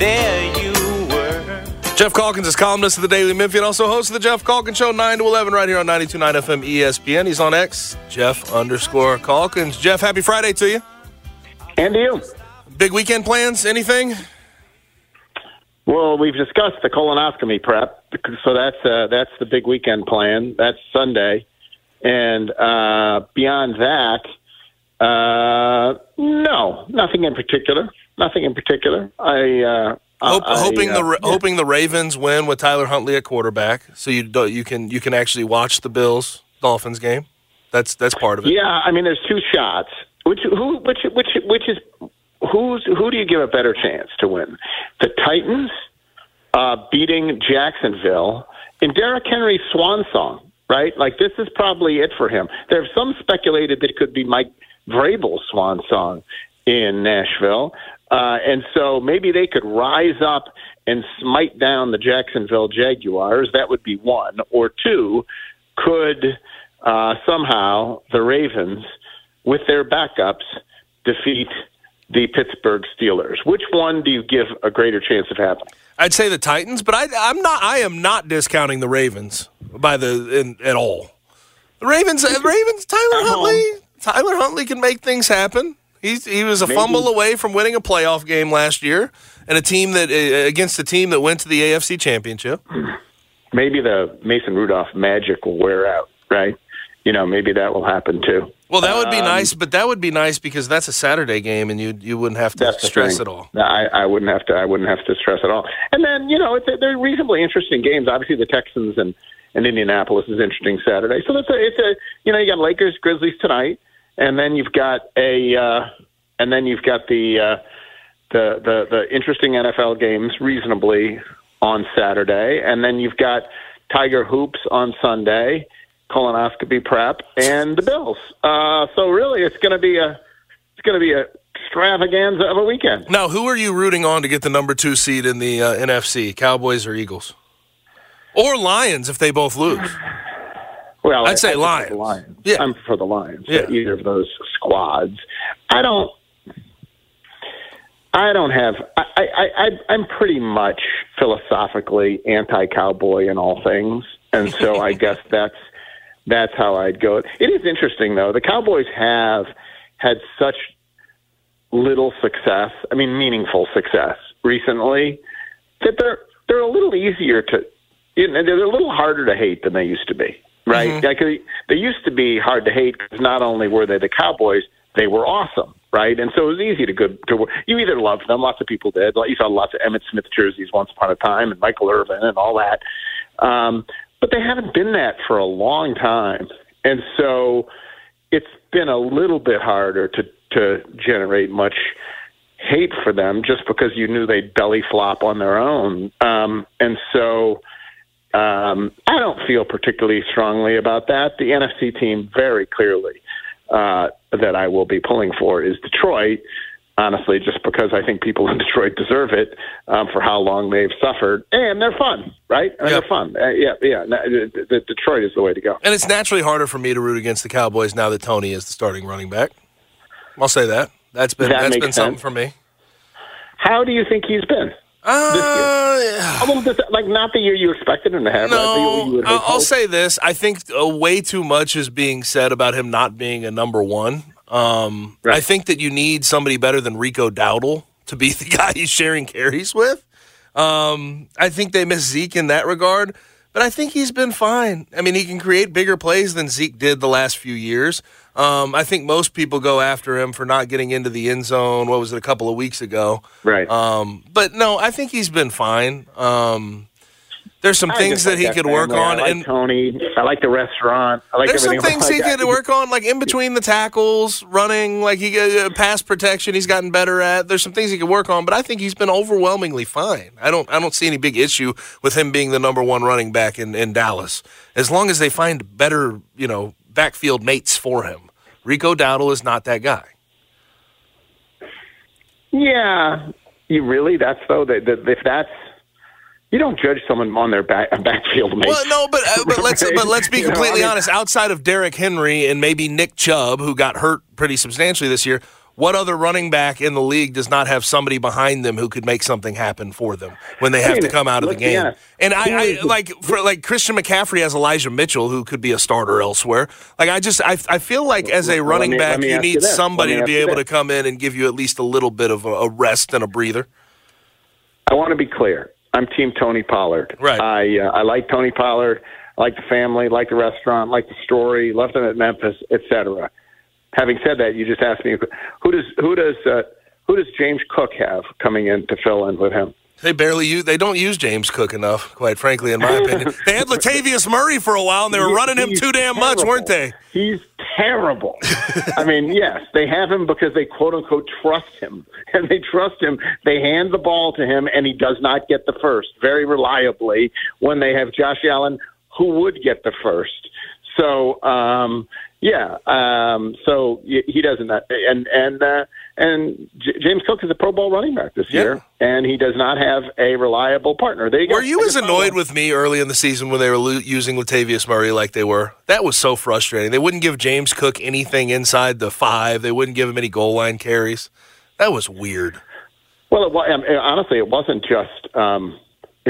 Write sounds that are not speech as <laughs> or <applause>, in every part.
There you were. Geoff Calkins is columnist of the Daily Memphian and also host of the Geoff Calkins Show 9 to 11 right here on 92.9 FM ESPN. He's on X, Geoff underscore Calkins. Geoff, happy Friday to you. And to you. Big weekend plans? Anything? Well, we've discussed the colonoscopy prep, so that's uh, that's the big weekend plan. That's Sunday, and uh, beyond that, uh, no, nothing in particular. Nothing in particular. I uh, Hope, I, hoping the uh, Ra- hoping the Ravens win with Tyler Huntley at quarterback, so you do, you can you can actually watch the Bills Dolphins game. That's that's part of it. Yeah, I mean, there's two shots. Which who which which which is who's who do you give a better chance to win? The Titans uh, beating Jacksonville in Derrick Henry's swan song, right? Like this is probably it for him. There's some speculated that it could be Mike Vrabel's swan song in Nashville, uh, and so maybe they could rise up and smite down the Jacksonville Jaguars. That would be one or two. Could uh, somehow the Ravens, with their backups, defeat the Pittsburgh Steelers? Which one do you give a greater chance of happening? I'd say the Titans, but I, I'm not. I am not discounting the Ravens by the in, at all. The Ravens, uh, Ravens. Tyler Huntley. Tyler Huntley can make things happen. He's he was a Maybe. fumble away from winning a playoff game last year, and a team that against a team that went to the AFC Championship. <laughs> Maybe the Mason Rudolph magic will wear out, right? You know, maybe that will happen too. Well, that would be Um, nice, but that would be nice because that's a Saturday game, and you you wouldn't have to stress it all. I, I wouldn't have to. I wouldn't have to stress at all. And then you know, it's they're reasonably interesting games. Obviously, the Texans and and Indianapolis is interesting Saturday. So that's a it's a you know you got Lakers Grizzlies tonight, and then you've got a uh, and then you've got the uh, the the the interesting NFL games reasonably on Saturday, and then you've got Tiger hoops on Sunday, colonoscopy prep, and the Bills. Uh, so really, it's going to be a it's going to be a extravaganza of a weekend. Now, who are you rooting on to get the number two seed in the uh, NFC? Cowboys or Eagles? Or Lions if they both lose? Well, I'd say Lions. The Lions. Yeah. I'm for the Lions. Yeah. Either of those squads. I don't. I don't have. I, I, I, I'm pretty much philosophically anti-cowboy in all things, and so <laughs> I guess that's that's how I'd go. It is interesting though. The Cowboys have had such little success. I mean, meaningful success recently that they're they're a little easier to. You know, they're a little harder to hate than they used to be, right? Like they, they used to be hard to hate because not only were they the Cowboys, they were awesome, right? And so it was easy to go to. You either loved them, lots of people did. Like you saw lots of Emmitt Smith jerseys once upon a time, and Michael Irvin and all that. Um, but they haven't been that for a long time, and so it's been a little bit harder to to generate much hate for them just because you knew they'd belly flop on their own. Um, and so um, I don't feel particularly strongly about that. The NFC team very clearly uh, that I will be pulling for is Detroit. Honestly, just because I think people in <laughs> Detroit deserve it um, for how long they've suffered, and they're fun, right? And Yep. They're fun. Uh, yeah, yeah. the- the- Detroit is the way to go. And it's naturally harder for me to root against the Cowboys now that Tony is the starting running back. I'll say that. That's been That that's makes been something sense. for me. How do you think he's been? Uh, A little dis- like not the year you expected him to have. right? The year you no, I'll, I'll say this. I think uh, way too much is being said about him not being a number one. Um, Right. I think that you need somebody better than Rico Dowdle to be <laughs> the guy he's sharing carries with. Um, I think they miss Zeke in that regard, but I think he's been fine. I mean, he can create bigger plays than Zeke did the last few years. Um, I think most people go after him for not getting into the end zone. What was it, a couple of weeks ago? Right. Um, but no, I think he's been fine. Um, There's some I things that like he could work on, I like and Tony. I like the restaurant. I like there's some things he that. could work on, like in between the tackles, running, like he uh, pass protection. He's gotten better at. There's some things he could work on, but I think he's been overwhelmingly fine. I don't, I don't see any big issue with him being the number one running back in, in Dallas, as long as they find better, you know, backfield mates for him. Rico Dowdle is not that guy. Yeah, you really? That's though that, that if that's you don't judge someone on their back <laughs> backfield. Mate. Well, no, but uh, but let's but let's be <laughs> You know, completely I mean- honest. Outside of Derrick Henry and maybe Nick Chubb, who got hurt pretty substantially this year, what other running back in the league does not have somebody behind them who could make something happen for them when they have to come out of the game? And I, I like for like Christian McCaffrey has Elijah Mitchell, who could be a starter elsewhere. Like I just I, I feel like as a running back, you need somebody to be able to come in and give you at least a little bit of a, a rest and a breather. I want to be clear. I'm Team Tony Pollard. Right. I uh, I like Tony Pollard. I like the family. Like the restaurant. Like the story. Left him at Memphis, etc. Having said that, you just asked me who does who does uh, who does James Cook have coming in to fill in with him? They barely use. They don't use James Cook enough, quite frankly, in my opinion. <laughs> They had Latavius Murray for a while, and they were running him too damn much, weren't they? He's terrible. <laughs> I mean, yes, they have him because they quote unquote trust him. <laughs> And they trust him. They hand the ball to him, and he does not get the first very reliably when they have Josh Allen, who would get the first. So, um, yeah, um, so he doesn't. And and uh, and J- James Cook is a Pro Bowl running back this Yeah. year, and he does not have a reliable partner. There you go. Were you as annoyed with me early in the season when they were lo- using Latavius Murray like they were? That was so frustrating. They wouldn't give James Cook anything inside the five. They wouldn't give him any goal line carries. That was weird. Well, it, wa- um, uh, honestly, it wasn't just um, <laughs>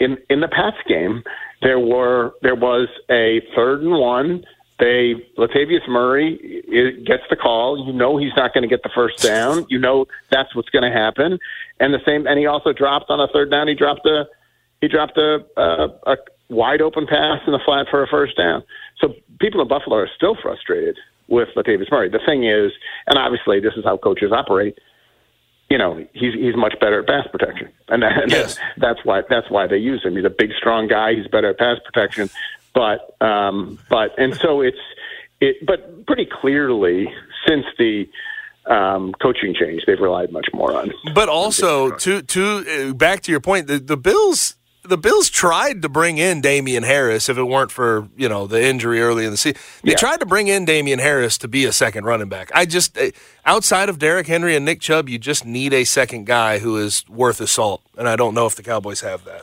in in the Pats game. There were there was a third and one. They Latavius Murray i- gets the call. You know he's not going to get the first down. You know that's what's going to happen. And the same. And he also dropped on a third down. He dropped a he dropped a, a, a wide open pass in the flat for a first down. So people in Buffalo are still frustrated with Latavius Murray. The thing is, and obviously this is how coaches operate you know he's he's much better at pass protection, and, that, and Yes. that's why that's why they use him. He's a big, strong guy. He's better at pass protection, but um, but and so it's it. But pretty clearly, since the um, coaching change, they've relied much more on. But also, to to uh, back to your point, the, the Bills the Bills tried to bring in Damien Harris if it weren't for you know the injury early in the season. They Yeah. tried to bring in Damien Harris to be a second running back. I just uh, outside of Derrick Henry and Nick Chubb, you just need a second guy who is worth salt, and I don't know if the Cowboys have that.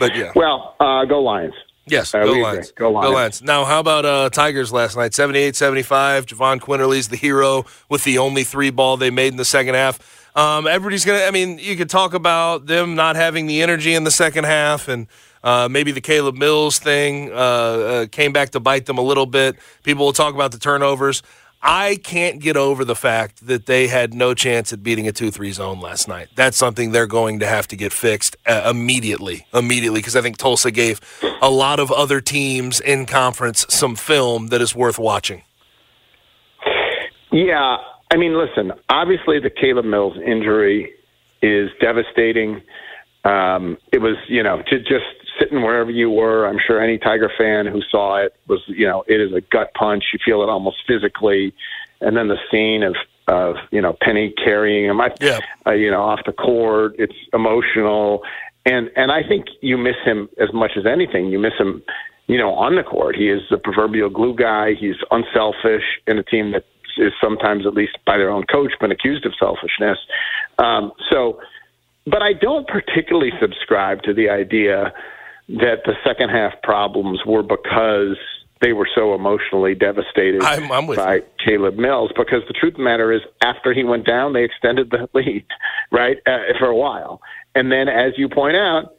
But yeah. Well, uh, go Lions. Yes, Uh, go Lions. agree. Go Lions. Now, how about uh, Tigers last night? 78-75. Jahvon Quinerly's the hero with the only three ball they made in the second half. Um, everybody's going to, I mean, you could talk about them not having the energy in the second half and uh, maybe the Caleb Mills thing uh, uh, came back to bite them a little bit. People will talk about the turnovers. I can't get over the fact that they had no chance at beating a 2 3 zone last night. That's something they're going to have to get fixed uh, immediately. Immediately, because I think Tulsa gave a lot of other teams in conference some film that is worth watching. Yeah, I mean, listen. Obviously, the Caleb Mills injury is devastating. Um, it was, you know, to just sitting wherever you were. I'm sure any Tiger fan who saw it was, you know, it is a gut punch. You feel it almost physically, and then the scene of, of you know, Penny carrying him, I, Yeah. uh, you know, off the court. It's emotional, and and I think you miss him as much as anything. You miss him, you know, on the court. He is the proverbial glue guy. He's unselfish in a team that is sometimes, at least by their own coach, been accused of selfishness. Um, so, but I don't particularly subscribe to the idea that the second half problems were because they were so emotionally devastated I'm- I'm by you. Caleb Mills. Because the truth of the matter is, after he went down, they extended the <laughs> lead, right, uh, for a while. And then, as you point out,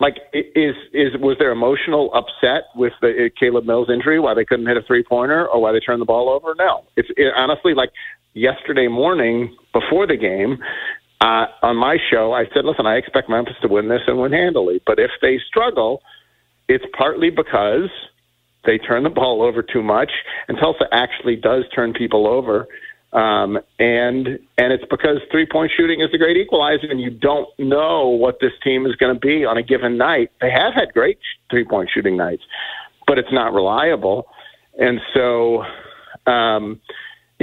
like is is was there emotional upset with the uh, Caleb Mills injury why they couldn't hit a three pointer or why they turned the ball over? No, it's it, honestly like yesterday morning before the game uh, on my show. I said, listen, I expect Memphis to win this and win handily, but if they struggle, it's partly because they turn the ball over too much, and Tulsa actually does turn people over. Um, and and it's because three point shooting is the great equalizer, and you don't know what this team is going to be on a given night. They have had great three point shooting nights, but it's not reliable, and so um,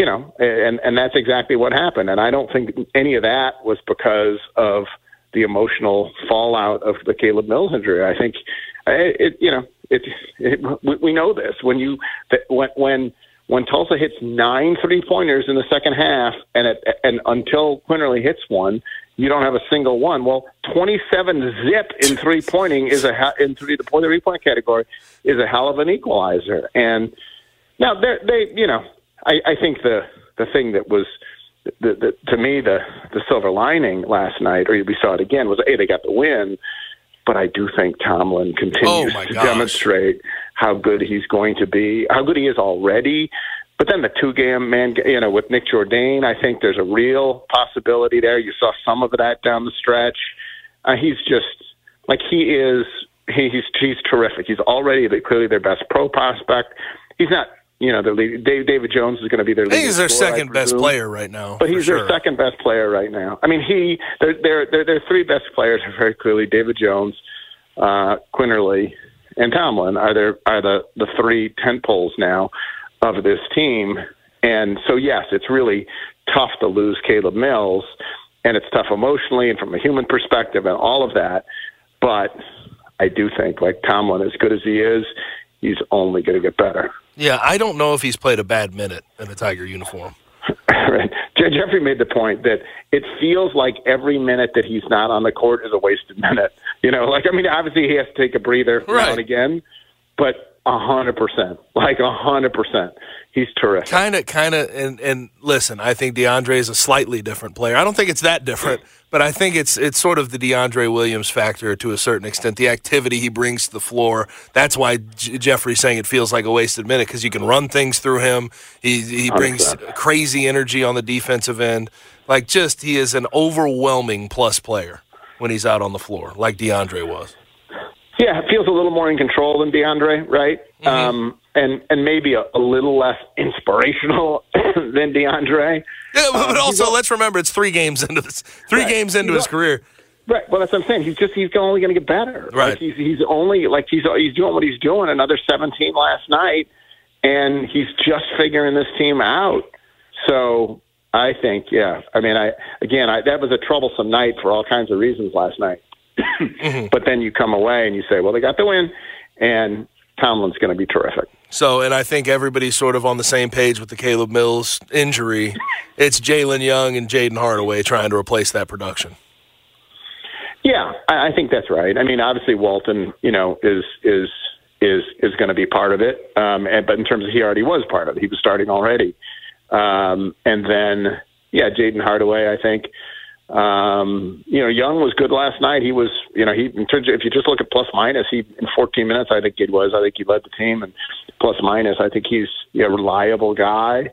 you know, and and that's exactly what happened. And I don't think any of that was because of the emotional fallout of the Caleb Mills injury. I think it, you know, it, it we know this when you when when when Tulsa hits nine three pointers in the second half, and it, and until Quinerly hits one, you don't have a single one. Well, twenty seven zip in three pointing is a in three the point three point category is a hell of an equalizer. And now they they you know I, I think the the thing that was the, the, to me the the silver lining last night, or we saw it again, was hey they got the win, but I do think Tomlin continues oh to gosh. demonstrate how good he's going to be, how good he is already. But then the two game man, you know, with Nick Jourdain, I think there's a real possibility there. You saw some of that down the stretch. Uh, he's just like he is. He, he's he's terrific. He's already the, clearly their best pro prospect. He's not you know, their lead, Dave, David Jones is going to be their. I think he's their scorer, second best player right now. But he's sure. their second best player right now. I mean, he their their their, three best players are very clearly David Jones, uh, Quinerly, and Tomlin are their are the the three tent poles now of this team. And so, yes, it's really tough to lose Caleb Mills, and it's tough emotionally and from a human perspective and all of that. But I do think, like Tomlin, as good as he is, he's only going to get better. Yeah, I don't know if he's played a bad minute in a Tiger uniform. <laughs> right. Jeffrey made the point that it feels like every minute that he's not on the court is a wasted minute. You know, like I mean, obviously he has to take a breather right. now and again, but a hundred percent, like a hundred percent, he's terrific. Kind of, kind of, and and listen, I think DeAndre is a slightly different player. I don't think it's that different, but I think it's it's sort of the DeAndre Williams factor to a certain extent. The activity he brings to the floor. That's why J- Jeffrey's saying it feels like a wasted minute because you can run things through him. He he brings crazy energy on the defensive end. Like just he is an overwhelming plus player when he's out on the floor, like DeAndre was. Yeah, it feels a little more in control than DeAndre, right? Mm-hmm. Um, and and maybe a, a little less inspirational <coughs> than DeAndre. Yeah, but Um, also he's let's remember it's three games into this, three Right. games into He's his career. Right. Well, that's what I'm saying. He's just he's only going to get better. Right. Like he's he's only like he's he's doing what he's doing. Another 17 last night, and he's just figuring this team out. So I think, yeah. I mean, I again, I, that was a troublesome night for all kinds of reasons last night. <coughs> But then you come away and you say, well, they got the win, and Tomlin's going to be terrific. So, and I think everybody's sort of on the same page with the Caleb Mills injury. It's Jalen Young and Jayden Hardaway trying to replace that production. Yeah, I, think that's right. I mean, obviously Walton, you know, is is is is going to be part of it. Um, and, but in terms of he already was part of it. He was starting already. Um, and then yeah, Jayden Hardaway, I think. Um, you know, Young was good last night. He was, you know, he in terms of, if you just look at plus minus, he in 14 minutes, I think he was. I think he led the team, and plus minus, I think he's a reliable guy.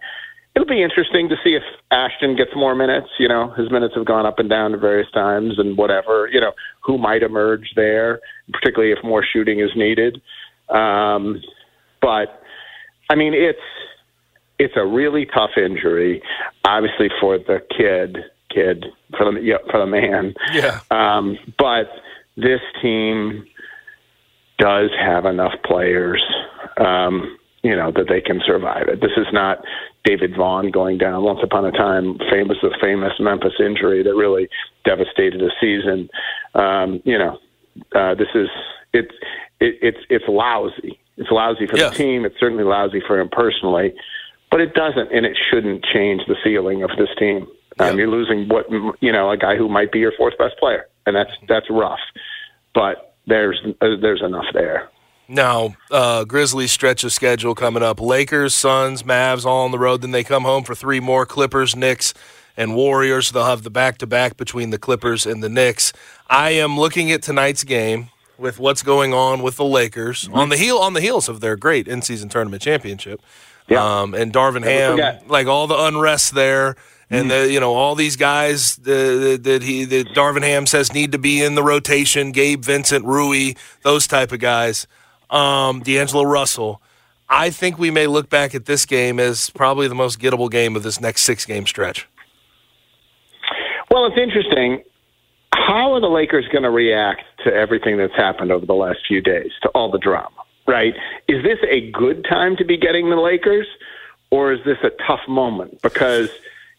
It'll be interesting to see if Ashton gets more minutes. You know, his minutes have gone up and down at various times, and whatever. You know, who might emerge there, particularly if more shooting is needed. Um, but I mean, it's it's a really tough injury, obviously for the kid, kid for the yeah, for the man. Yeah. Um, but this team does have enough players, um, you know, that they can survive it. This is not David Vaughn going down once upon a time, famous the famous Memphis injury that really devastated a season. Um, you know, uh, this is it's it, it's it's lousy. It's lousy for Yes. the team. It's certainly lousy for him personally, but it doesn't and it shouldn't change the ceiling of this team. Um, Yeah. You're losing what you know a guy who might be your fourth best player, and that's that's rough. But there's uh, there's enough there. Now, uh, Grizzlies stretch of schedule coming up. Lakers, Suns, Mavs all on the road. Then they come home for three more Clippers, Knicks, and Warriors. They'll have the back to back between the Clippers and the Knicks. I am looking at tonight's game with what's going on with the Lakers on the heel on the heels of their great in season tournament championship. Yeah. Um, and Darvin Ham, like all the unrest there, and the you know all these guys that he that Darvin Ham says need to be in the rotation. Gabe Vincent, Rui, those type of guys. Um, D'Angelo Russell. I think we may look back at this game as probably the most gettable game of this next six game stretch. Well, it's interesting. How are the Lakers going to react to everything that's happened over the last few days, to all the drama, right? Is this a good time to be getting the Lakers, or is this a tough moment? Because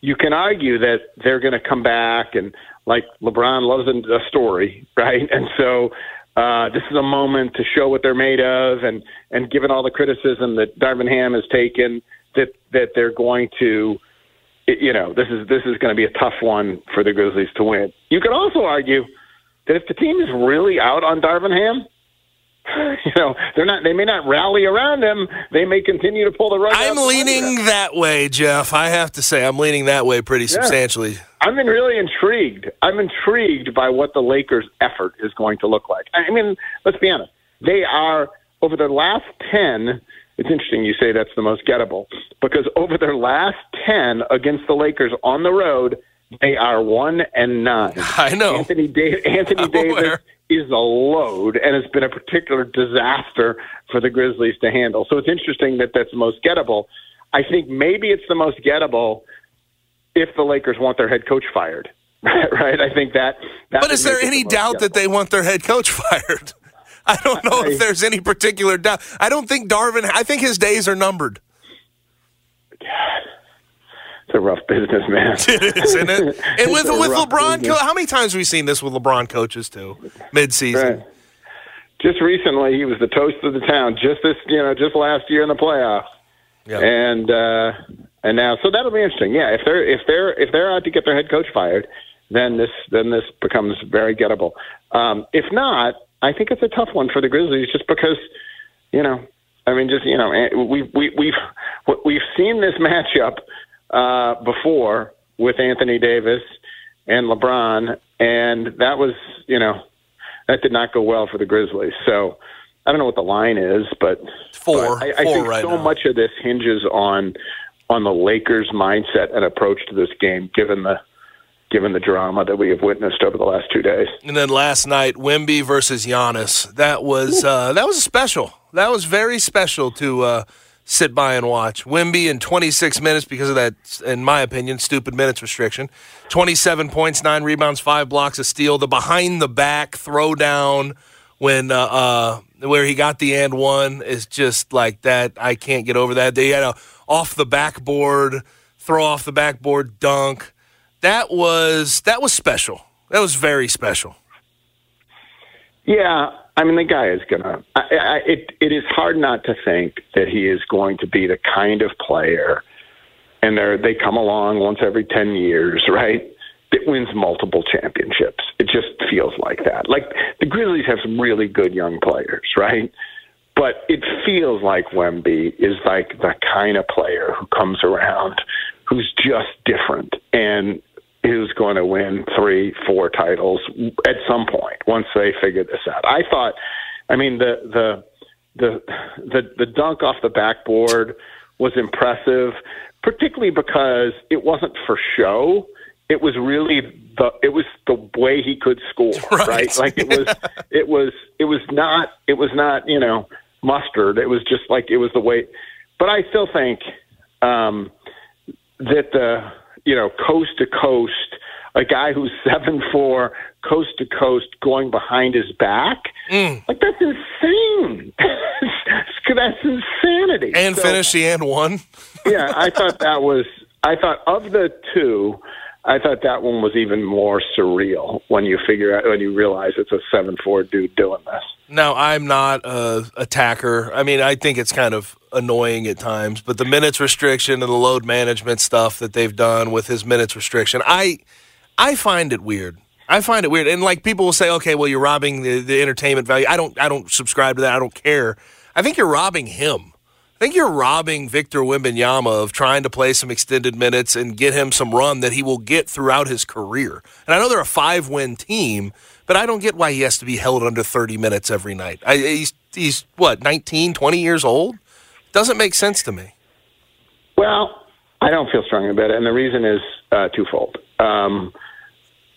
you can argue that they're going to come back and, like LeBron loves a story, <laughs> right? And so uh, this is a moment to show what they're made of, and and given all the criticism that Darvin Ham has taken, that that they're going to, you know, this is this is going to be a tough one for the Grizzlies to win. You could also argue that if the team is really out on Darvin Ham, <laughs> you know, they're not. They may not rally around him. They may continue to pull the rug. I'm leaning that way, Geoff. I have to say, I'm leaning that way pretty yeah. substantially. I'm really intrigued. I'm intrigued by what the Lakers' effort is going to look like. I mean, let's be honest. They are over their last ten. It's interesting you say that's the most gettable because over their last ten against the Lakers on the road, they are one and nine. <laughs> I know. Anthony, da- Anthony <laughs> Davis aware. is a load, and it's been a particular disaster for the Grizzlies to handle. So it's interesting that that's the most gettable. I think maybe it's the most gettable if the Lakers want their head coach fired. <laughs> right? I think that. that but is there any the doubt gettable. that they want their head coach fired? I don't know I, if there's any particular doubt. I don't think Darvin. I think his days are numbered. It's a rough business, man. <laughs> it is, isn't it? And with with LeBron, co- how many times have we seen this with LeBron coaches too, mid-season? Right. Just recently, he was the toast of the town. Just this, you know, just last year in the playoffs, yep. and uh, and now, so that'll be interesting. Yeah, if they're if they're if they're out to get their head coach fired, then this then this becomes very gettable. Um, if not, I think it's a tough one for the Grizzlies, just because, you know, I mean, just you know, we we we've we've seen this matchup uh, before with Anthony Davis and LeBron, and that was, you know, that did not go well for the Grizzlies. So I don't know what the line is, but four. But I, I four think right so now. much of this hinges on on the Lakers' mindset and approach to this game, given the given the drama that we have witnessed over the last two days. And then last night, Wemby versus Giannis. That was uh, that was special. That was very special to. Uh, sit by and watch. Wemby in 26 minutes because of that, in my opinion, stupid minutes restriction. 27 points, nine rebounds, five blocks, a steal. The behind the back throwdown when uh, uh, where he got the and one is just like that. I can't get over that. They had a off the backboard throw off the backboard dunk. That was that was special. That was very special. Yeah, I mean, the guy is gonna. I, I, it it is hard not to think that he is going to be the kind of player, and they they come along once every ten years, right? That wins multiple championships. It just feels like that. Like the Grizzlies have some really good young players, right? But it feels like Wemby is like the kind of player who comes around, who's just different, and who's going to win three, four titles at some point once they figure this out. I thought, I mean, the the the the, the dunk off the backboard was impressive, particularly because it wasn't for show. It was really the it was the way he could score, <laughs> right? right? Like it was <laughs> it was it was not it was not you know mustard. It was just like it was the way. But I still think um, that the you know, coast to coast, a guy who's <laughs> seven four, coast to coast, going behind his back. Mm. Like that's insane. <laughs> that's insanity. And so, finish the and one. <laughs> yeah, I thought that was. I thought of the two. I thought that one was even more surreal when you figure out when you realize it's a seven four dude doing this. Now I'm not a attacker. I mean, I think it's kind of annoying at times, but the minutes restriction and the load management stuff that they've done with his minutes restriction, I I find it weird. I find it weird. And like people will say, okay, well you're robbing the, the entertainment value. I don't I don't subscribe to that. I don't care. I think you're robbing him. I think you're robbing Victor Wembanyama of trying to play some extended minutes and get him some run that he will get throughout his career. And I know they're a five win team, but I don't get why he has to be held under 30 minutes every night. I, he's, he's, what, 19, 20 years old? Doesn't make sense to me. Well, I don't feel strongly about it, and the reason is uh, twofold. Um,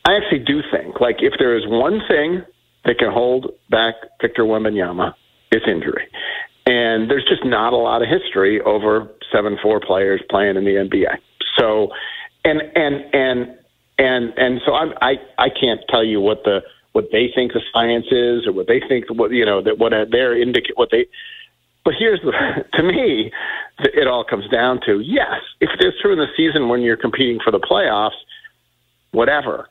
I actually do think, like, if there is one thing that can hold back Victor Wembanyama, it's injury. and there's just not a lot of history over seven four players playing in the NBA. So, and and and and and so I'm, I I can't tell you what the what they think the science is or what they think what you know that what they're indicate what they. But here's the <laughs> to me, it all comes down to yes, if it's true in the season when you're competing for the playoffs, whatever.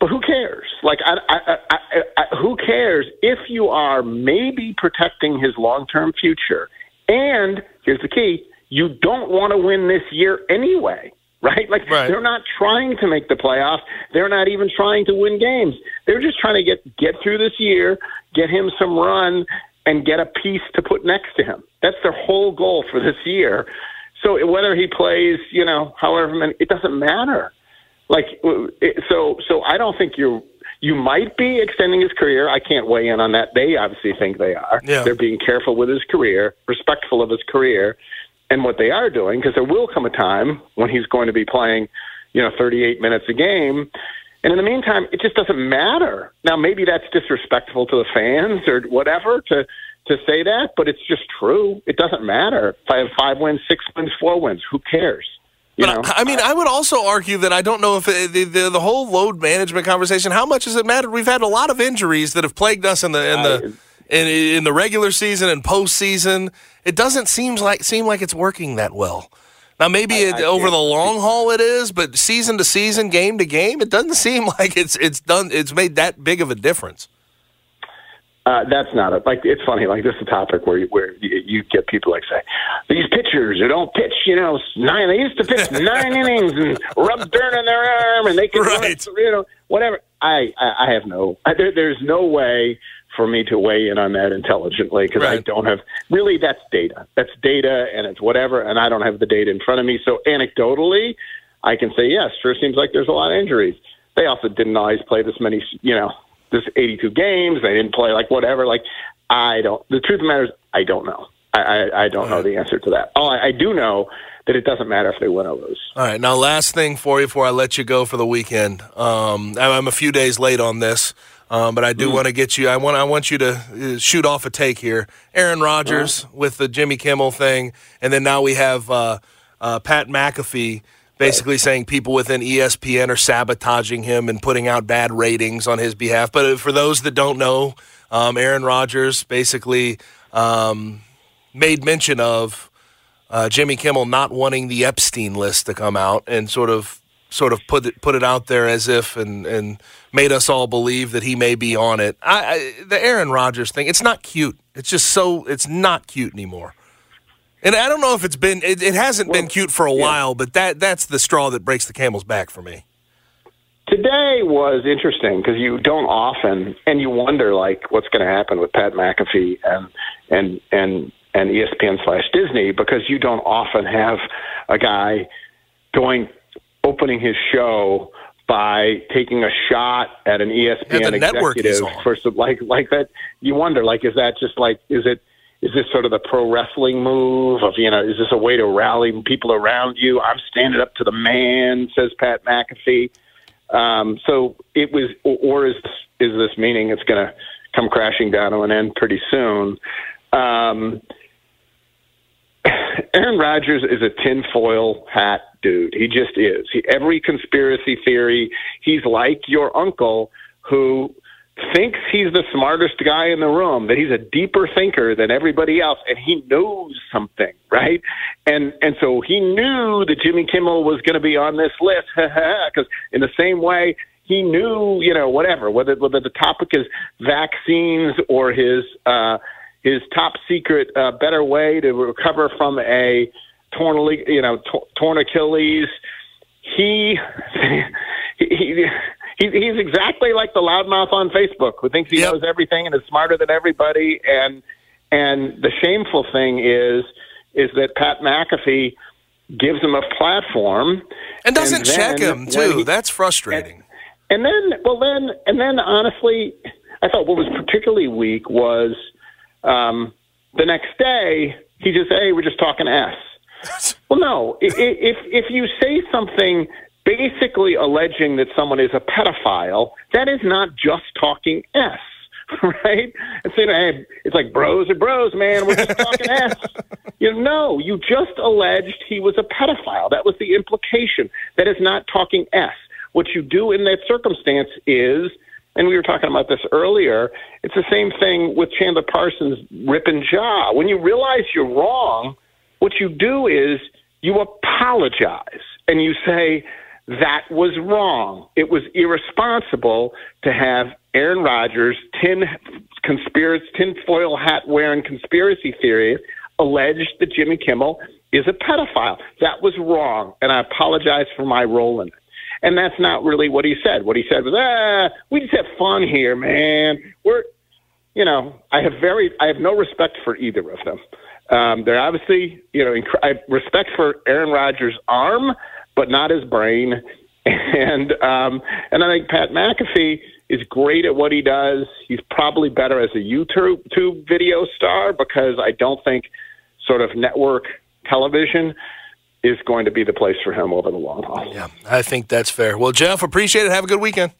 But who cares? Like, I, I, I, I, who cares if you are maybe protecting his long term future? And here's the key you don't want to win this year anyway, right? Like, right. they're not trying to make the playoffs. They're not even trying to win games. They're just trying to get, get through this year, get him some run, and get a piece to put next to him. That's their whole goal for this year. So whether he plays, you know, however many, it doesn't matter. Like so, so I don't think you're. You might be extending his career. I can't weigh in on that. They obviously think they are. Yeah. They're being careful with his career, respectful of his career, and what they are doing. Because there will come a time when he's going to be playing, you know, 38 minutes a game. And in the meantime, it just doesn't matter. Now, maybe that's disrespectful to the fans or whatever to to say that, but it's just true. It doesn't matter. If I have five wins, six wins, four wins, who cares? You but know? I, I mean, I would also argue that I don't know if it, the, the the whole load management conversation. How much does it matter? We've had a lot of injuries that have plagued us in the in the in, in the regular season and postseason. It doesn't seem like seem like it's working that well. Now, maybe it, I over can't- the long haul it is, but season to season, game to game, it doesn't <laughs> seem like it's it's done. It's made that big of a difference. Uh, that's not it. Like it's funny. Like this is a topic where you, where you, you get people like say these pitchers who don't pitch. You know, nine. They used to pitch <laughs> nine innings and rub dirt on their arm, and they could run, Right. you know whatever. I I, I have no. I, there, there's no way for me to weigh in on that intelligently because I don't have really. That's data. That's data, and it's whatever, and I don't have the data in front of me. So anecdotally, I can say yes. Sure seems like there's a lot of injuries. They also didn't always play this many. You know, this 82 games. They didn't play like whatever. Like I don't. The truth of the matter is, I don't know. I I, I don't know the answer to that. All I, I do know that it doesn't matter if they win or lose. All right, now last thing for you before I let you go for the weekend. Um, I'm a few days late on this, um, but I do want to get you. I want I want you to uh, shoot off a take here. Aaron Rodgers with the Jimmy Kimmel thing, and then now we have uh, uh, Pat McAfee basically saying people within ESPN are sabotaging him and putting out bad ratings on his behalf. But uh, for those that don't know, um, Aaron Rodgers basically um, made mention of uh, Jimmy Kimmel not wanting the Epstein list to come out and sort of sort of put it put it out there as if and and made us all believe that he may be on it. I, I the Aaron Rodgers thing, it's not cute. It's just so it's not cute anymore. And I don't know if it's been it, it hasn't been cute for a while, but that that's the straw that breaks the camel's back for me. Today was interesting because you don't often, and you wonder like what's going to happen with Pat McAfee and and and and ESPN slash Disney because you don't often have a guy going opening his show by taking a shot at an ESPN Yeah, the network he's executive for some like like that. You wonder like is that just like is it is this sort of the pro wrestling move of you know is this a way to rally people around you? I'm standing up to the man, says Pat McAfee. Um, so it was, or- or is is this meaning it's going to come crashing down to an end pretty soon? Um, <sighs> Aaron Rodgers is a tinfoil hat dude. He just is. He, every conspiracy theory, he's like your uncle who thinks he's the smartest guy in the room, that he's a deeper thinker than everybody else, and he knows something, <laughs> right? And and so he knew that Jimmy Kimmel was going to be on this list, <laughs> because in the same way he knew, you know, whatever, whether whether the topic is vaccines or his uh, his top secret uh, better way to recover from a torn, you know, torn Achilles. <laughs> He, he, he, he's exactly like the loudmouth on Facebook who thinks he Yep. knows everything and is smarter than everybody. And and the shameful thing is is that Pat McAfee gives him a platform And doesn't And check him too. he- That's frustrating. and then, well, then, and then, honestly, I thought what was particularly weak was um, the next day he just, hey, we're just talking S. well, no, if if you say something basically alleging that someone is a pedophile, that is not just talking S. <laughs> right? And saying, hey, it's like bros are bros, man. We're just talking <laughs> s. You know, no, you just alleged he was a pedophile. That was the implication. That is not talking S. What you do in that circumstance is, and we were talking about this earlier, it's the same thing with Chandler Parsons ripping jaw. When you realize you're wrong, what you do is you apologize and you say, that was wrong. It was irresponsible to have Aaron Rodgers, tin conspiracy, tinfoil hat wearing conspiracy theory, alleged that Jimmy Kimmel is a pedophile. That was wrong, and I apologize for my role in it. And that's not really what he said. What he said was, "Ah, we just have fun here, man. We're, you know, I have very, I have no respect for either of them. Um, they're obviously, you know, inc- I respect for Aaron Rodgers' arm, but not his brain. <laughs> And um, and I think Pat McAfee is great at what he does. He's probably better as a YouTube video star because I don't think sort of network television is going to be the place for him over the long haul. Yeah, I think that's fair. Well, Geoff, appreciate it. Have a good weekend.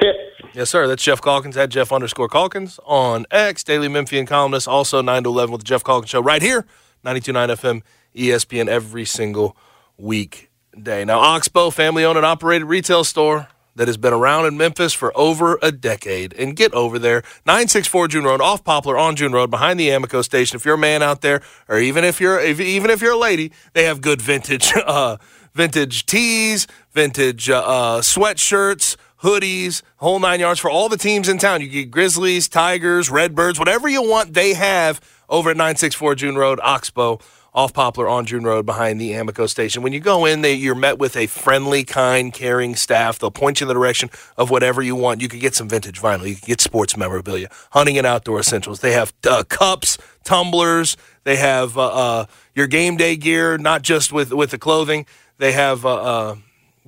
Tip. Yes, sir. That's Geoff Calkins at Geoff underscore Calkins on X, Daily Memphian columnist, also 9 to 11 with the Geoff Calkins Show right here, 92.9 FM, ESPN, every single weekday. Now, Oxbow, family owned and operated retail store that has been around in Memphis for over a decade. And get over there, 964 June Road, off Poplar on June Road, behind the Amico station. If you're a man out there, or even if you're if, even if you're a lady, they have good vintage <laughs> uh, vintage tees, vintage uh, uh, sweatshirts. Hoodies, whole nine yards for all the teams in town. You get Grizzlies, Tigers, Redbirds, whatever you want, they have over at 964 June Road, Oxbow off Poplar on June Road behind the Amico station. When you go in, they, you're met with a friendly, kind, caring staff. They'll point you in the direction of whatever you want. You can get some vintage vinyl. You can get sports memorabilia, hunting and outdoor essentials. They have uh, cups, tumblers. They have uh, uh, your game day gear, not just with, with the clothing. They have uh, uh,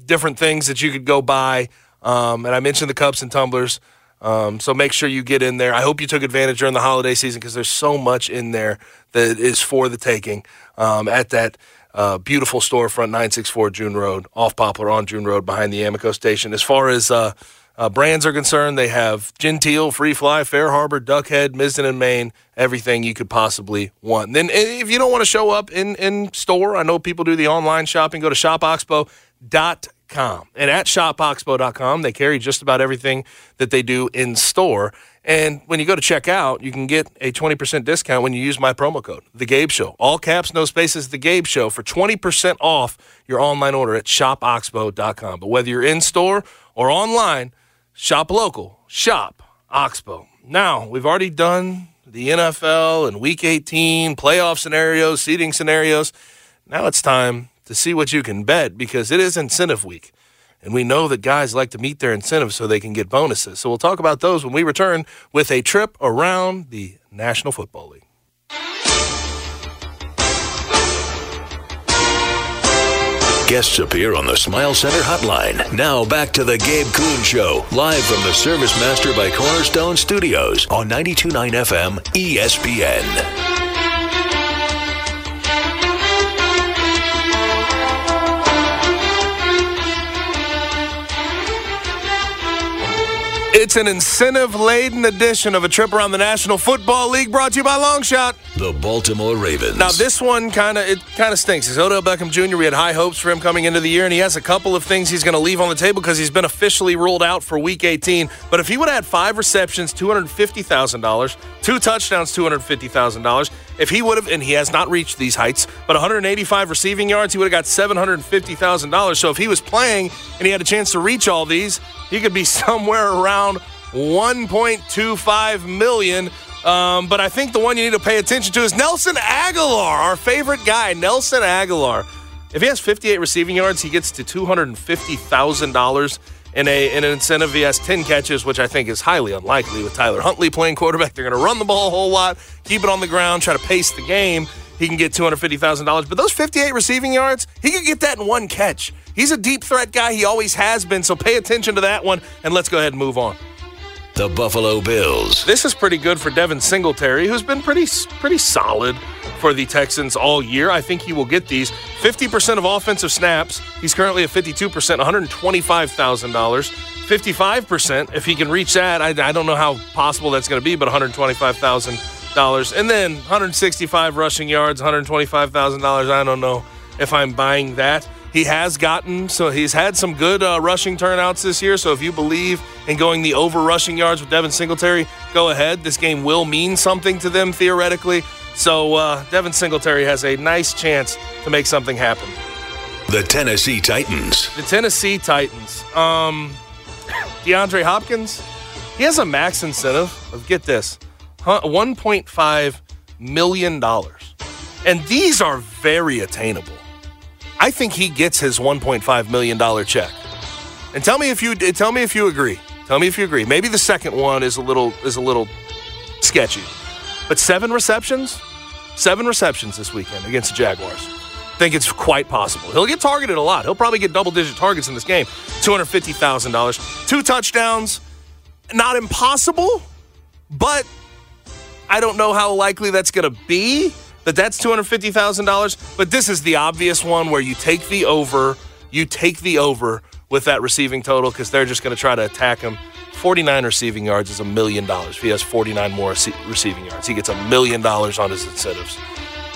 different things that you could go buy. Um, and I mentioned the cups and tumblers. Um, so make sure you get in there. I hope you took advantage during the holiday season because there's so much in there that is for the taking um, at that uh, beautiful storefront, 964 June Road, off Poplar on June Road, behind the Amico station. As far as uh, uh, brands are concerned, they have Genteel, Free Fly, Fair Harbor, Duckhead, Mizzen and Main, everything you could possibly want. And then if you don't want to show up in, in store, I know people do the online shopping, go to shopoxbow.com shopexpo.com. And at shopoxbow.com, they carry just about everything that they do in store. And when you go to check out, you can get a 20% discount when you use my promo code, The Gabe Show. All caps, no spaces, The Gabe Show for 20% off your online order at shopoxbow.com. But whether you're in store or online, shop local, shop Oxbow. Now, we've already done the NFL and week 18, playoff scenarios, seeding scenarios. Now it's time to see what you can bet because it is incentive week. And we know that guys like to meet their incentives so they can get bonuses. So we'll talk about those when we return with a trip around the National Football League. Guests appear on the Smile Center hotline. Now back to the Gabe Kuhn Show, live from the Service Master by Cornerstone Studios on 92.9 FM ESPN. It's an incentive laden edition of a trip around the National Football League brought to you by Longshot. The Baltimore Ravens. Now this one kind of it kind of stinks. It's Odell Beckham Jr. We had high hopes for him coming into the year, and he has a couple of things he's going to leave on the table because he's been officially ruled out for Week 18. But if he would have had five receptions, two hundred fifty thousand dollars, two touchdowns, two hundred fifty thousand dollars. If he would have, and he has not reached these heights, but 185 receiving yards, he would have got $750,000. So if he was playing and he had a chance to reach all these, he could be <laughs> somewhere around 1.25 million. Um, but I think the one you need to pay attention to is Nelson Agholor, our favorite guy, Nelson Agholor. If he has 58 receiving yards, he gets to $250,000 in a in an incentive. He has 10 catches, which I think is highly unlikely with Tyler Huntley playing quarterback. They're going to run the ball a whole lot, keep it on the ground, try to pace the game. He can get $250,000. But those 58 receiving yards, he could get that in one catch. He's a deep threat guy. He always has been. So pay attention to that one, and let's go ahead and move on. The Buffalo Bills. This is pretty good for Devin Singletary, who's been pretty pretty solid for the Texans all year. I think he will get these 50% of offensive snaps. He's currently at 52%, $125,000. 55%. If he can reach that, I, I don't know how possible that's going to be, but $125,000. And then 165 rushing yards, $125,000. I don't know if I'm buying that. He has gotten, so he's had some good uh, rushing turnouts this year. So if you believe in going the over rushing yards with Devin Singletary, go ahead. This game will mean something to them theoretically. So uh, Devin Singletary has a nice chance to make something happen. The Tennessee Titans. The Tennessee Titans. Um, DeAndre Hopkins, he has a max incentive of get this, $1.5 million. And these are very attainable. I think he gets his $1.5 million check. And tell me if you tell me if you agree. Tell me if you agree. Maybe the second one is a little is a little sketchy. But seven receptions, seven receptions this weekend against the Jaguars. Think it's quite possible. He'll get targeted a lot. He'll probably get double digit targets in this game. $250,000. Two touchdowns. Not impossible, but I don't know how likely that's going to be. That that's $250,000. But this is the obvious one where you take the over, you take the over with that receiving total because they're just going to try to attack him. 49 receiving yards is a million dollars. If he has 49 more receiving yards, he gets a million dollars on his incentives.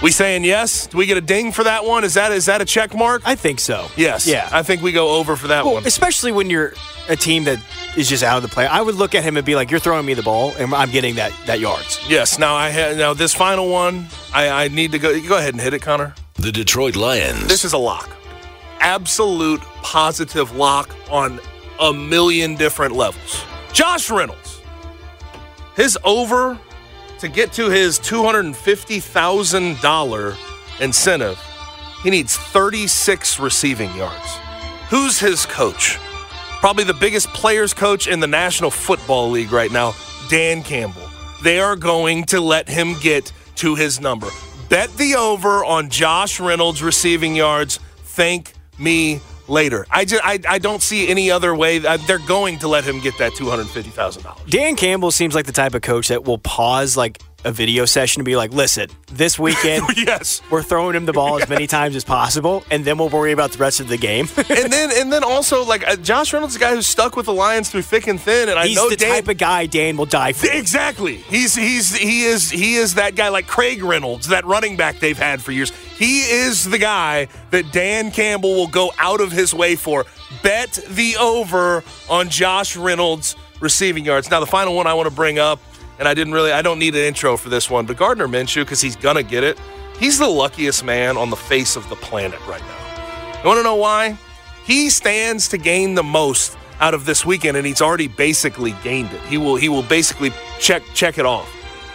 We saying yes? Do we get a ding for that one? Is that is that a check mark? I think so. Yes. Yeah. I think we go over for that well, one. Especially when you're a team that is just out of the play. I would look at him and be like, "You're throwing me the ball, and I'm getting that that yards." Yes. Now I ha- now this final one, I, I need to go. Go ahead and hit it, Connor. The Detroit Lions. This is a lock. Absolute positive lock on a million different levels. Josh Reynolds. His over to get to his $250,000 incentive, he needs 36 receiving yards. Who's his coach? Probably the biggest players coach in the National Football League right now, Dan Campbell. They are going to let him get to his number. Bet the over on Josh Reynolds receiving yards. Thank me later. I just I, I don't see any other way. Uh, they're going to let him get that two hundred fifty thousand dollars. Dan Campbell seems like the type of coach that will pause like a video session to be like, listen, this weekend, <laughs> yes, we're throwing him the ball as many times as possible, and then we'll worry about the rest of the game. <laughs> and then, and then also, like uh, Josh Reynolds, is a guy who's stuck with the Lions through thick and thin, and I he's know the Dan, type of guy Dan will die for. Exactly. He's he's he is he is that guy like Craig Reynolds, that running back they've had for years. He is the guy that Dan Campbell will go out of his way for. Bet the over on Josh Reynolds receiving yards. Now, the final one I want to bring up and I didn't really, I don't need an intro for this one, but Gardner Minshew, because he's going to get it, he's the luckiest man on the face of the planet right now. You want to know why? He stands to gain the most out of this weekend, and he's already basically gained it. He will, he will basically check, check it off.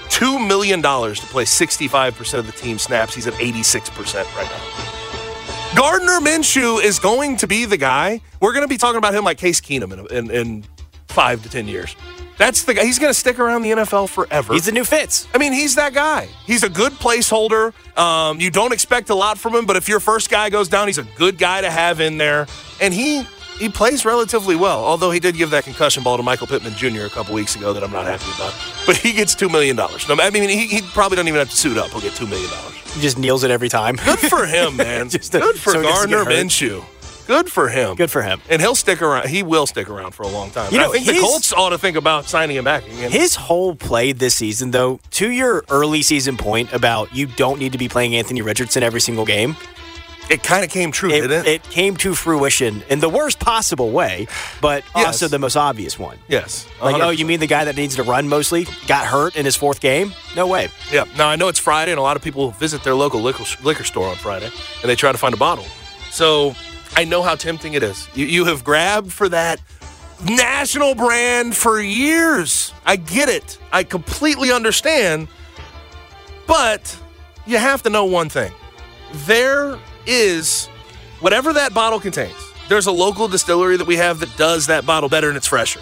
$2 million to play 65% of the team snaps. He's at 86% right now. Gardner Minshew is going to be the guy. We're going to be talking about him like Case Keenum in, in, in five to 10 years. That's the guy. He's going to stick around the NFL forever. He's the new Fitz. I mean, he's that guy. He's a good placeholder. Um, you don't expect a lot from him, but if your first guy goes down, he's a good guy to have in there. And he he plays relatively well, although he did give that concussion ball to Michael Pittman Jr. a couple weeks ago that I'm not happy about. But he gets $2 million. I mean, he, he probably doesn't even have to suit up. He'll get $2 million. He just kneels it every time. Good for him, <laughs> man. Good for so Gardner Minshew. Good for him. Good for him. And he'll stick around. He will stick around for a long time. You know, I think his, the Colts ought to think about signing him back again. His whole play this season, though, to your early season point about you don't need to be playing Anthony Richardson every single game. It kind of came true, it, didn't it? It came to fruition in the worst possible way, but yes. also the most obvious one. Yes. 100%. Like, oh, you mean the guy that needs to run mostly got hurt in his fourth game? No way. Yeah. Now, I know it's Friday, and a lot of people visit their local liquor, liquor store on Friday, and they try to find a bottle. So I know how tempting it is. You, you have grabbed for that national brand for years. I get it. I completely understand. But you have to know one thing there is whatever that bottle contains. There's a local distillery that we have that does that bottle better and it's fresher.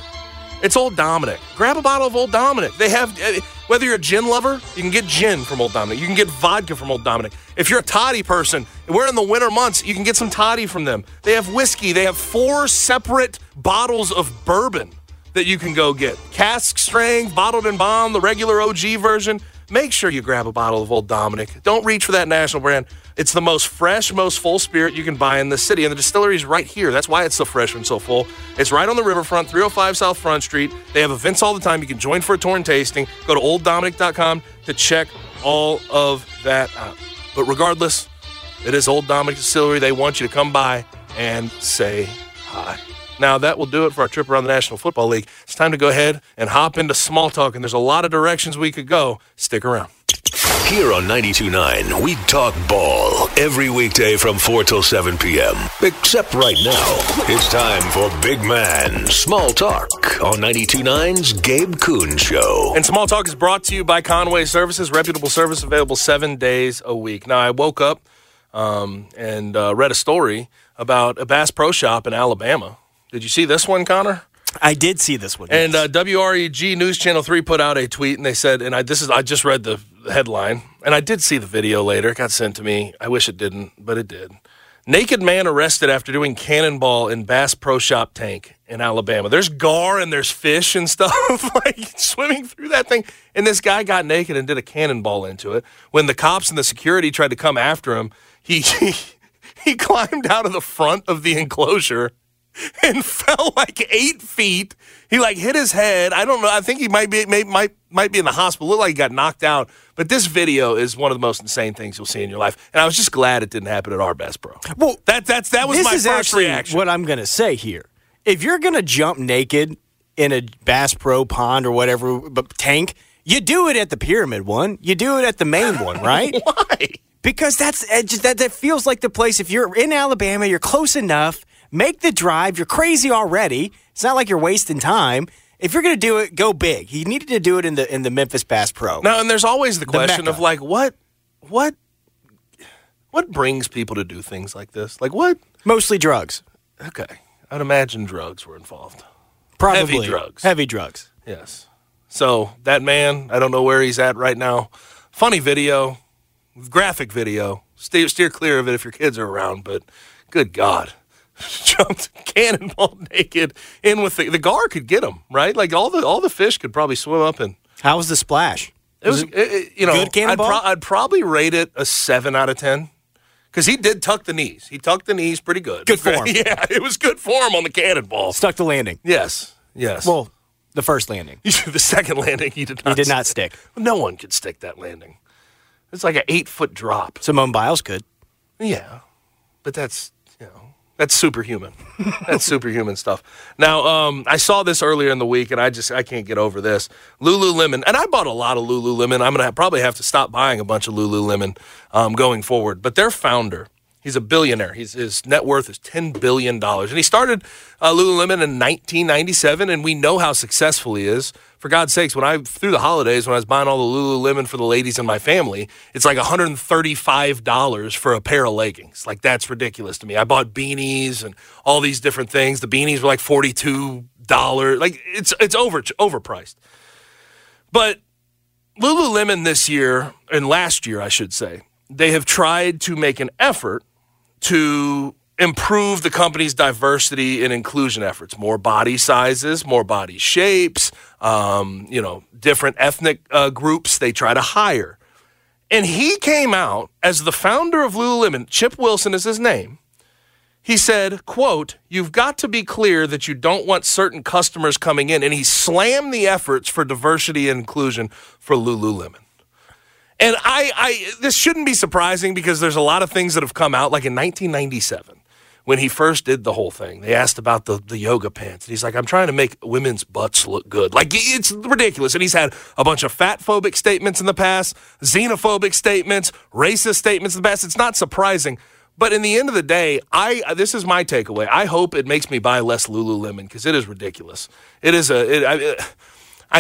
It's Old Dominick. Grab a bottle of Old Dominick. They have, uh, whether you're a gin lover, you can get gin from Old Dominick. You can get vodka from Old Dominick. If you're a toddy person, we're in the winter months, you can get some toddy from them. They have whiskey. They have four separate bottles of bourbon that you can go get. Cask strength, bottled and bond, the regular OG version. Make sure you grab a bottle of Old Dominick. Don't reach for that national brand. It's the most fresh, most full spirit you can buy in the city, and the distillery is right here. That's why it's so fresh and so full. It's right on the riverfront, 305 South Front Street. They have events all the time. You can join for a tour and tasting. Go to olddominick.com to check all of that out. But regardless, it is Old Dominick Distillery. They want you to come by and say hi. Now, that will do it for our trip around the National Football League. It's time to go ahead and hop into small talk, and there's a lot of directions we could go. Stick around. Here on 92.9, we talk ball every weekday from 4 till 7 p.m. Except right now, it's time for Big Man Small Talk on 92.9's Gabe Kuhn Show. And Small Talk is brought to you by Conway Services, reputable service available seven days a week. Now, I woke up um, and uh, read a story about a Bass Pro Shop in Alabama. Did you see this one, Connor? I did see this one. And yes. uh, WREG News Channel Three put out a tweet, and they said, and I this is I just read the headline, and I did see the video later. It got sent to me. I wish it didn't, but it did. Naked man arrested after doing cannonball in Bass Pro Shop tank in Alabama. There's gar and there's fish and stuff <laughs> like swimming through that thing. And this guy got naked and did a cannonball into it. When the cops and the security tried to come after him, he <laughs> he, he climbed out of the front of the enclosure <laughs> and fell like eight feet. He like hit his head. I don't know. I think he might be may, might might be in the hospital. Looked like he got knocked out. But this video is one of the most insane things you'll see in your life. And I was just glad it didn't happen at our Bass Pro. Well, that that's that was this my is first actually reaction. what I'm going to say here. If you're going to jump naked in a Bass Pro pond or whatever but tank, you do it at the pyramid one. You do it at the main one, <laughs> right? Why? Because that's that that feels like the place. If you're in Alabama, you're close enough. Make the drive. You're crazy already. It's not like you're wasting time. If you're going to do it, go big. He needed to do it in the in the Memphis Bass Pro. Now, and there's always the question Mecca. of like what what what brings people to do things like this? Like what? Mostly drugs. Okay, I'd imagine drugs were involved. Probably Heavy drugs. Heavy drugs. Yes. So that man, I don't know where he's at right now. Funny video, graphic video. Steer, steer clear of it if your kids are around. But good God, <laughs> jumped cannonball <laughs> naked in with the the gar could get him right. Like all the all the fish could probably swim up and. How was the splash? It was, it- it- you know, good I'd, cannonball? I'd probably rate it a seven out of ten because he did tuck the knees. He tucked the knees pretty good. Good <laughs> form. Yeah, it was good form on the cannonball. Stuck the landing. Yes, yes. Well, the first landing. the second landing, he did He not. did not stick. No one could stick that landing. It's like an eight foot drop. Simone Biles could. Yeah, but that's that's superhuman. that's superhuman stuff. Now, um, I saw this earlier in the week, and I just I can't get over this. Lululemon, and I bought a lot of Lululemon. I'm gonna probably have to stop buying a bunch of Lululemon um, going forward. But their founder. He's a billionaire. He's, his net worth is $10 billion. And he started uh, Lululemon in 1997, and we know how successful he is. For God's sakes, when I, through the holidays, when I was buying all the Lululemon for the ladies in my family, it's like $135 for a pair of leggings. Like, that's ridiculous to me. I bought beanies and all these different things. The beanies were like $42. Like, it's, it's over, overpriced. But Lululemon this year, and last year, I should say, they have tried to make an effort to improve the company's diversity and inclusion efforts. More body sizes, more body shapes, um, you know, different ethnic uh, groups they try to hire. And he came out as the founder of Lululemon. Chip Wilson is his name. He said, quote, you've got to be clear that you don't want certain customers coming in. And he slammed the efforts for diversity and inclusion for Lululemon. And I, I, this shouldn't be surprising because there's a lot of things that have come out. Like in 1997, when he first did the whole thing, they asked about the, the yoga pants. And he's like, I'm trying to make women's butts look good. Like, it's ridiculous. And he's had a bunch of fat phobic statements in the past, xenophobic statements, racist statements in the past. It's not surprising. But in the end of the day, I this is my takeaway. I hope it makes me buy less Lululemon because it is ridiculous. It is a. It, I,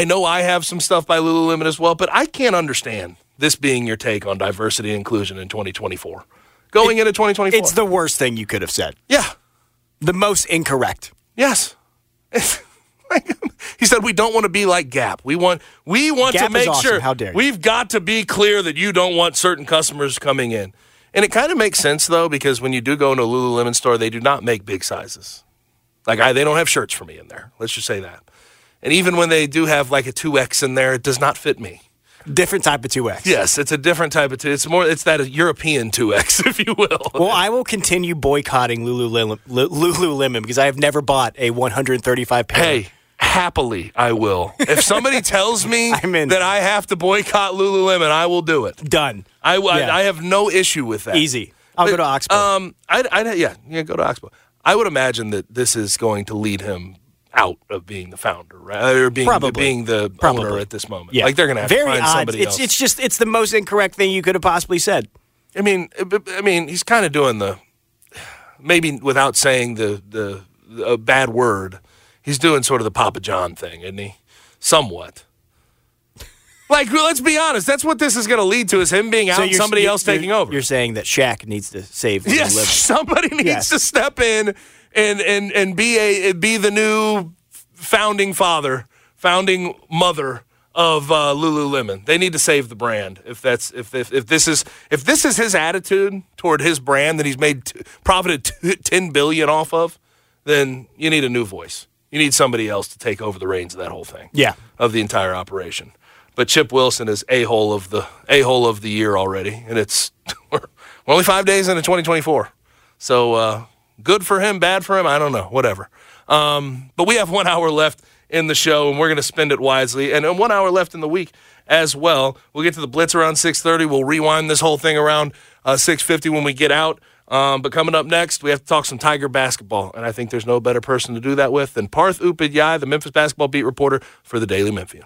I know I have some stuff by Lululemon as well, but I can't understand this being your take on diversity and inclusion in 2024. Going into 2024. It's the worst thing you could have said. Yeah. The most incorrect. Yes. <laughs> he said we don't want to be like Gap. We want we want Gap to make awesome. sure How dare you. we've got to be clear that you don't want certain customers coming in. And it kind of makes sense though because when you do go into a Lululemon store, they do not make big sizes. Like I, they don't have shirts for me in there. Let's just say that. And even when they do have like a 2X in there, it does not fit me. Different type of 2X. Yes, it's a different type of two. It's more. It's that European two X, <laughs> if you will. Well, I will continue boycotting Lululemon, Lululemon because I have never bought a 135 pair. Hey, happily, I will. If somebody <laughs> tells me that I have to boycott Lululemon, I will do it. Done. I, I, Yeah. I have no issue with that. Easy. I'll go to Oxbow. Um, I, I, yeah, yeah, go to Oxbow. I would imagine that this is going to lead him out of being the founder, right? Or being Probably. being the owner at this moment. yeah. Like they're going to have Very to find odd. somebody It's else. it's just it's the most incorrect thing you could have possibly said. I mean, I- mean, he's kind of doing the maybe without saying the the, bad word. He's doing sort of the Papa John thing, isn't he? Somewhat. Like, let's be honest. That's what this is going to lead to: is him being out, and somebody else taking over. You're saying that Shaq needs to save Yes, somebody needs Yes. to step in and and and be a be the new founding father, founding mother of uh, Lululemon. They need to save the brand. If that's if if, if this is if this is his attitude toward his brand that he's made t- profited t- ten billion off of, then you need a new voice. You need somebody else to take over the reins of that whole thing. Yeah. of the entire operation. But Chip Wilson is a hole of the a hole of the year already, and it's <laughs> we're only five days into 2024. So uh, good for him, bad for him. I don't know, whatever. Um, but we have one hour left in the show, and we're going to spend it wisely. And, one hour left in the week as well. We'll get to the blitz around 6:30. We'll rewind this whole thing around uh, 6:50 when we get out. Um, but coming up next, we have to talk some Tiger basketball, and I think there's no better person to do that with than Parth Upadhyay, the Memphis basketball beat reporter for the Daily Memphian.